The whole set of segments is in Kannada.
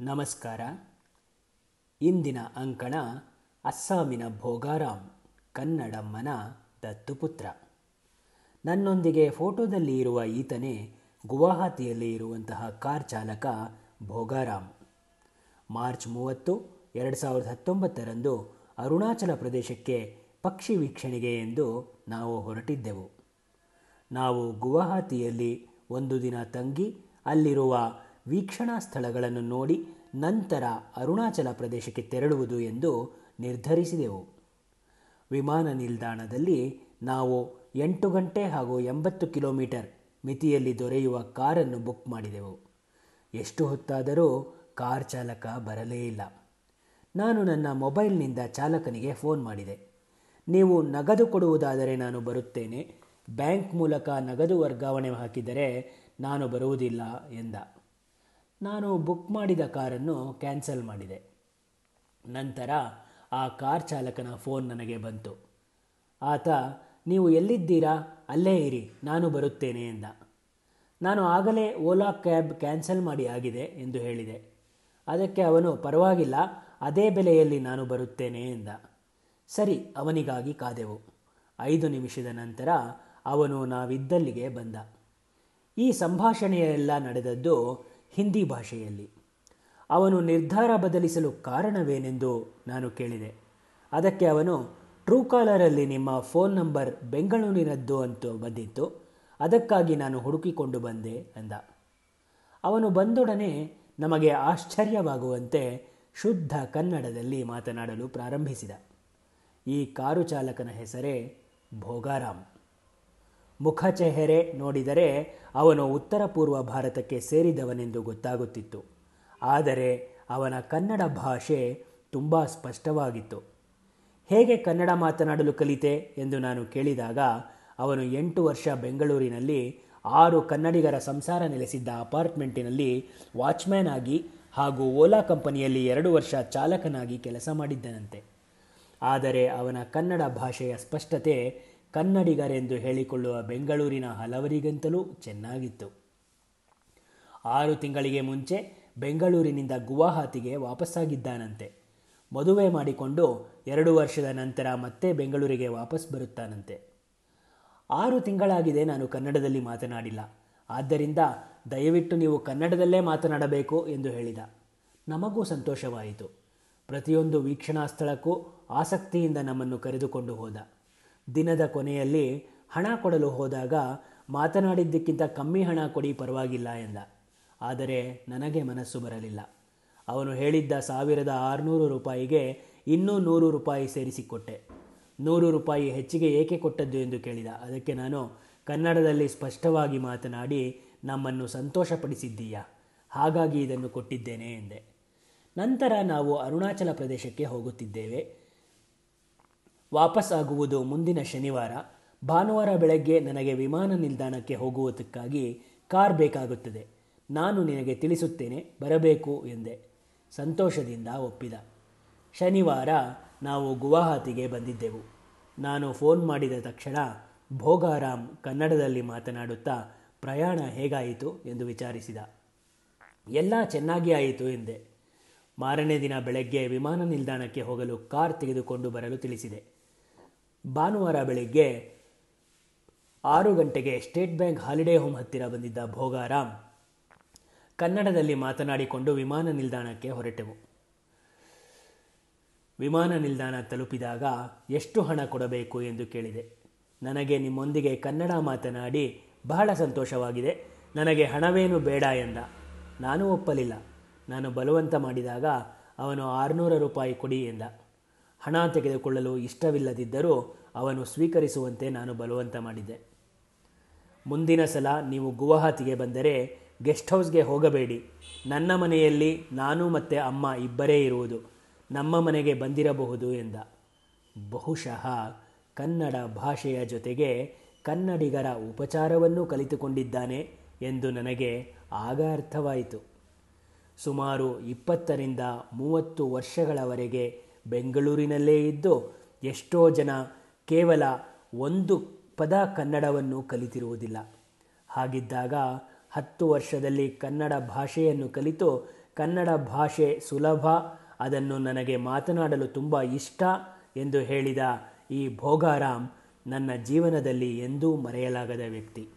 ನಮಸ್ಕಾರ. ಇಂದಿನ ಅಂಕಣ ಅಸ್ಸಾಮಿನ ಭೋಗಾರಾಮ್, ಕನ್ನಡಮ್ಮನ ದತ್ತುಪುತ್ರ. ನನ್ನೊಂದಿಗೆ ಫೋಟೋದಲ್ಲಿ ಇರುವ ಈತನೇ ಗುವಾಹತಿಯಲ್ಲಿ ಇರುವಂತಹ ಕಾರ್ ಚಾಲಕ ಭೋಗಾರಾಮ್. ಮಾರ್ಚ್ ಮೂವತ್ತು, ಎರಡು ಸಾವಿರದ ಹತ್ತೊಂಬತ್ತರಂದು ಅರುಣಾಚಲ ಪ್ರದೇಶಕ್ಕೆ ಪಕ್ಷಿ ವೀಕ್ಷಣೆಗೆ ಎಂದು ನಾವು ಹೊರಟಿದ್ದೆವು. ನಾವು ಗುವಾಹತಿಯಲ್ಲಿ ಒಂದು ದಿನ ತಂಗಿ, ಅಲ್ಲಿರುವ ವೀಕ್ಷಣಾ ಸ್ಥಳಗಳನ್ನು ನೋಡಿ ನಂತರ ಅರುಣಾಚಲ ಪ್ರದೇಶಕ್ಕೆ ತೆರಳುವುದು ಎಂದು ನಿರ್ಧರಿಸಿದೆವು. ವಿಮಾನ ನಿಲ್ದಾಣದಲ್ಲಿ ನಾವು ಎಂಟು ಗಂಟೆ ಹಾಗೂ ಎಂಬತ್ತು ಕಿಲೋಮೀಟರ್ ಮಿತಿಯಲ್ಲಿ ದೊರೆಯುವ ಕಾರನ್ನು ಬುಕ್ ಮಾಡಿದೆವು. ಎಷ್ಟು ಹೊತ್ತಾದರೂ ಕಾರ್ ಚಾಲಕ ಬರಲೇ ಇಲ್ಲ. ನಾನು ನನ್ನ ಮೊಬೈಲ್ನಿಂದ ಚಾಲಕನಿಗೆ ಫೋನ್ ಮಾಡಿದೆ. ನೀವು ನಗದು ಕೊಡುವುದಾದರೆ ನಾನು ಬರುತ್ತೇನೆ. ಬ್ಯಾಂಕ್ ಮೂಲಕ ನಗದು ವರ್ಗಾವಣೆ ಹಾಕಿದರೆ ನಾನು ಬರುವುದಿಲ್ಲ ಎಂದ. ನಾನು ಬುಕ್ ಮಾಡಿದ ಕಾರನ್ನು ಕ್ಯಾನ್ಸಲ್ ಮಾಡಿದೆ. ನಂತರ ಆ ಕಾರ್ ಚಾಲಕನ ಫೋನ್ ನನಗೆ ಬಂತು. ಆತ, ನೀವು ಎಲ್ಲಿದ್ದೀರಾ? ಅಲ್ಲೇ ಇರಿ, ನಾನು ಬರುತ್ತೇನೆ ಎಂದ. ನಾನು ಆಗಲೇ ಓಲಾ ಕ್ಯಾಬ್ ಕ್ಯಾನ್ಸಲ್ ಮಾಡಿ ಆಗಿದೆ ಎಂದು ಹೇಳಿದೆ. ಅದಕ್ಕೆ ಅವನು, ಪರವಾಗಿಲ್ಲ, ಅದೇ ಬೆಲೆಯಲ್ಲಿ ನಾನು ಬರುತ್ತೇನೆ ಎಂದ. ಸರಿ, ಅವನಿಗಾಗಿ ಕಾದೆವು. ಐದು ನಿಮಿಷದ ನಂತರ ಅವನು ನಾವಿದ್ದಲ್ಲಿಗೆ ಬಂದ. ಈ ಸಂಭಾಷಣೆಯೆಲ್ಲ ನಡೆದದ್ದು ಹಿಂದಿ ಭಾಷೆಯಲ್ಲಿ. ಅವನು ನಿರ್ಧಾರ ಬದಲಿಸಲು ಕಾರಣವೇನೆಂದು ನಾನು ಕೇಳಿದೆ. ಅದಕ್ಕೆ ಅವನು, ಟ್ರೂ ಕಾಲರಲ್ಲಿ ನಿಮ್ಮ ಫೋನ್ ನಂಬರ್ ಬೆಂಗಳೂರಿನದ್ದು ಅಂತೂ ಬಂದಿತ್ತು. ಅದಕ್ಕಾಗಿ ನಾನು ಹುಡುಕಿಕೊಂಡು ಬಂದೆ, ಅಂದ. ಅವನು ಬಂದೊಡನೆ, ನಮಗೆ ಆಶ್ಚರ್ಯವಾಗುವಂತೆ ಶುದ್ಧ ಕನ್ನಡದಲ್ಲಿ ಮಾತನಾಡಲು ಪ್ರಾರಂಭಿಸಿದ. ಈ ಕಾರು ಚಾಲಕನ ಹೆಸರೇ ಭೋಗಾರಾಮ್. ಮುಖಚೆಹರೆ ನೋಡಿದರೆ ಅವನು ಉತ್ತರ ಪೂರ್ವ ಭಾರತಕ್ಕೆ ಸೇರಿದವನೆಂದು ಗೊತ್ತಾಗುತ್ತಿತ್ತು. ಆದರೆ ಅವನ ಕನ್ನಡ ಭಾಷೆ ತುಂಬ ಸ್ಪಷ್ಟವಾಗಿತ್ತು. ಹೇಗೆ ಕನ್ನಡ ಮಾತನಾಡಲು ಕಲಿತೆ ಎಂದು ನಾನು ಕೇಳಿದಾಗ, ಅವನು ಎಂಟು ವರ್ಷ ಬೆಂಗಳೂರಿನಲ್ಲಿ ಆರು ಕನ್ನಡಿಗರ ಸಂಸಾರ ನೆಲೆಸಿದ್ದ ಅಪಾರ್ಟ್ಮೆಂಟಿನಲ್ಲಿ ವಾಚ್ಮ್ಯಾನ್ ಆಗಿ ಹಾಗೂ ಓಲಾ ಕಂಪನಿಯಲ್ಲಿ ಎರಡು ವರ್ಷ ಚಾಲಕನಾಗಿ ಕೆಲಸ ಮಾಡಿದ್ದನಂತೆ. ಆದರೆ ಅವನ ಕನ್ನಡ ಭಾಷೆಯ ಸ್ಪಷ್ಟತೆ ಕನ್ನಡಿಗರೆಂದು ಹೇಳಿಕೊಳ್ಳುವ ಬೆಂಗಳೂರಿನ ಹಲವರಿಗಿಂತಲೂ ಚೆನ್ನಾಗಿತ್ತು. ಆರು ತಿಂಗಳಿಗೆ ಮುಂಚೆ ಬೆಂಗಳೂರಿನಿಂದ ಗುವಾಹತಿಗೆ ವಾಪಸ್ಸಾಗಿದ್ದಾನಂತೆ. ಮದುವೆ ಮಾಡಿಕೊಂಡು ಎರಡು ವರ್ಷದ ನಂತರ ಮತ್ತೆ ಬೆಂಗಳೂರಿಗೆ ವಾಪಸ್ ಬರುತ್ತಾನಂತೆ. ಆರು ತಿಂಗಳಾಗಿದೆ ನಾನು ಕನ್ನಡದಲ್ಲಿ ಮಾತನಾಡಿಲ್ಲ. ಆದ್ದರಿಂದ ದಯವಿಟ್ಟು ನೀವು ಕನ್ನಡದಲ್ಲೇ ಮಾತನಾಡಬೇಕು ಎಂದು ಹೇಳಿದ. ನಮಗೂ ಸಂತೋಷವಾಯಿತು. ಪ್ರತಿಯೊಂದು ವೀಕ್ಷಣಾ ಸ್ಥಳಕ್ಕೂ ಆಸಕ್ತಿಯಿಂದ ನಮ್ಮನ್ನು ಕರೆದುಕೊಂಡು ಹೋದ. ದಿನದ ಕೊನೆಯಲ್ಲಿ ಹಣ ಕೊಡಲು ಹೋದಾಗ ಮಾತನಾಡಿದ್ದಕ್ಕಿಂತ ಕಮ್ಮಿ ಹಣ ಕೊಡಿ ಪರವಾಗಿಲ್ಲ ಎಂದ. ಆದರೆ ನನಗೆ ಮನಸ್ಸು ಬರಲಿಲ್ಲ. ಅವನು ಹೇಳಿದ್ದ ಸಾವಿರದ ಆರುನೂರು ರೂಪಾಯಿಗೆ ಇನ್ನೂ ನೂರು ರೂಪಾಯಿ ಸೇರಿಸಿಕೊಟ್ಟೆ. ನೂರು ರೂಪಾಯಿ ಹೆಚ್ಚಿಗೆ ಏಕೆ ಕೊಟ್ಟದ್ದು ಎಂದು ಕೇಳಿದ. ಅದಕ್ಕೆ ನಾನು, ಕನ್ನಡದಲ್ಲಿ ಸ್ಪಷ್ಟವಾಗಿ ಮಾತನಾಡಿ, ನಮ್ಮನ್ನು ಸಂತೋಷಪಡಿಸಿದ್ದೀಯಾ? ಹಾಗಾಗಿ ಇದನ್ನು ಕೊಟ್ಟಿದ್ದೇನೆ ಎಂದೆ. ನಂತರ ನಾವು ಅರುಣಾಚಲ ಪ್ರದೇಶಕ್ಕೆ ಹೋಗುತ್ತಿದ್ದೇವೆ. ವಾಪಸ್ ಆಗುವುದು ಮುಂದಿನ ಶನಿವಾರ. ಭಾನುವಾರ ಬೆಳಗ್ಗೆ ನನಗೆ ವಿಮಾನ ನಿಲ್ದಾಣಕ್ಕೆ ಹೋಗುವುದಕ್ಕಾಗಿ ಕಾರ್ ಬೇಕಾಗುತ್ತದೆ. ನಾನು ನಿನಗೆ ತಿಳಿಸುತ್ತೇನೆ, ಬರಬೇಕು ಎಂದೆ. ಸಂತೋಷದಿಂದ ಒಪ್ಪಿದ. ಶನಿವಾರ ನಾವು ಗುವಾಹತಿಗೆ ಬಂದಿದ್ದೆವು. ನಾನು ಫೋನ್ ಮಾಡಿದ ತಕ್ಷಣ, ಭೋಗಾರಾಮ್ ಕನ್ನಡದಲ್ಲಿ ಮಾತನಾಡುತ್ತಾ, ಪ್ರಯಾಣ ಹೇಗಾಯಿತು ಎಂದು ವಿಚಾರಿಸಿದ. ಎಲ್ಲ ಚೆನ್ನಾಗಿ ಆಯಿತು ಎಂದೆ. ಮಾರನೇ ದಿನ ಬೆಳಗ್ಗೆ ವಿಮಾನ ನಿಲ್ದಾಣಕ್ಕೆ ಹೋಗಲು ಕಾರ್ ತೆಗೆದುಕೊಂಡು ಬರಲು ತಿಳಿಸಿದೆ. ಭಾನುವಾರ ಬೆಳಗ್ಗೆ ಆರು ಗಂಟೆಗೆ ಸ್ಟೇಟ್ ಬ್ಯಾಂಕ್ ಹಾಲಿಡೇ ಹೋಮ್ ಹತ್ತಿರ ಬಂದಿದ್ದ ಭೋಗಾರಾಮ್ ಕನ್ನಡದಲ್ಲಿ ಮಾತನಾಡಿಕೊಂಡು ವಿಮಾನ ನಿಲ್ದಾಣಕ್ಕೆ ಹೊರಟೆವು. ವಿಮಾನ ನಿಲ್ದಾಣ ತಲುಪಿದಾಗ ಎಷ್ಟು ಹಣ ಕೊಡಬೇಕು ಎಂದು ಕೇಳಿದೆ. ನನಗೆ ನಿಮ್ಮೊಂದಿಗೆ ಕನ್ನಡ ಮಾತನಾಡಿ ಬಹಳ ಸಂತೋಷವಾಗಿದೆ. ನನಗೆ ಹಣವೇನು ಬೇಡ ಎಂದ. ನಾನು ಒಪ್ಪಲಿಲ್ಲ. ನಾನು ಬಲವಂತ ಮಾಡಿದಾಗ ಅವನು ಆರುನೂರು ರೂಪಾಯಿ ಕೊಡಿ ಎಂದ. ಹಣ ತೆಗೆದುಕೊಳ್ಳಲು ಇಷ್ಟವಿಲ್ಲದಿದ್ದರೂ ಅವನು ಸ್ವೀಕರಿಸುವಂತೆ ನಾನು ಬಲವಂತ ಮಾಡಿದ್ದೆ. ಮುಂದಿನ ಸಲ ನೀವು ಗುವಾಹತಿಗೆ ಬಂದರೆ ಗೆಸ್ಟ್ ಹೌಸ್ಗೆ ಹೋಗಬೇಡಿ. ನನ್ನ ಮನೆಯಲ್ಲಿ ನಾನು ಮತ್ತು ಅಮ್ಮ ಇಬ್ಬರೇ ಇರುವುದು. ನಮ್ಮ ಮನೆಗೆ ಬಂದಿರಬಹುದು ಎಂದ. ಬಹುಶಃ ಕನ್ನಡ ಭಾಷೆಯ ಜೊತೆಗೆ ಕನ್ನಡಿಗರ ಉಪಚಾರವನ್ನು ಕಲಿತುಕೊಂಡಿದ್ದಾನೆ ಎಂದು ನನಗೆ ಆಗ ಅರ್ಥವಾಯಿತು. ಸುಮಾರು ಇಪ್ಪತ್ತರಿಂದ ಮೂವತ್ತು ವರ್ಷಗಳವರೆಗೆ ಬೆಂಗಳೂರಿನಲ್ಲೇ ಇದ್ದು ಎಷ್ಟೋ ಜನ ಕೇವಲ ಒಂದು ಪದ ಕನ್ನಡವನ್ನು ಕಲಿತಿರುವುದಿಲ್ಲ. ಹಾಗಿದ್ದಾಗ ಹತ್ತು ವರ್ಷದಲ್ಲಿ ಕನ್ನಡ ಭಾಷೆಯನ್ನು ಕಲಿತು ಕನ್ನಡ ಭಾಷೆ ಸುಲಭ, ಅದನ್ನು ನನಗೆ ಮಾತನಾಡಲು ತುಂಬ ಇಷ್ಟ ಎಂದು ಹೇಳಿದ ಈ ಭೋಗಾರಾಮ್ ನನ್ನ ಜೀವನದಲ್ಲಿ ಎಂದೂ ಮರೆಯಲಾಗದ ವ್ಯಕ್ತಿ.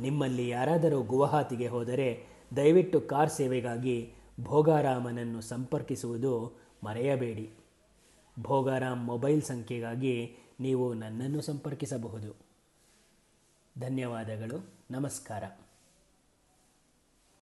ನಿಮ್ಮಲ್ಲಿ ಯಾರಾದರೂ ಗುವಾಹತಿಗೆ ಹೋದರೆ ದಯವಿಟ್ಟು ಕಾರ್ ಸೇವೆಗಾಗಿ ಭೋಗಾರಾಮನನ್ನು ಸಂಪರ್ಕಿಸುವುದು ಮರೆಯಬೇಡಿ. ಭೋಗಾರಾಮ್ ಮೊಬೈಲ್ ಸಂಖ್ಯೆಗಾಗಿ ನೀವು ನನ್ನನ್ನು ಸಂಪರ್ಕಿಸಬಹುದು. ಧನ್ಯವಾದಗಳು. ನಮಸ್ಕಾರ.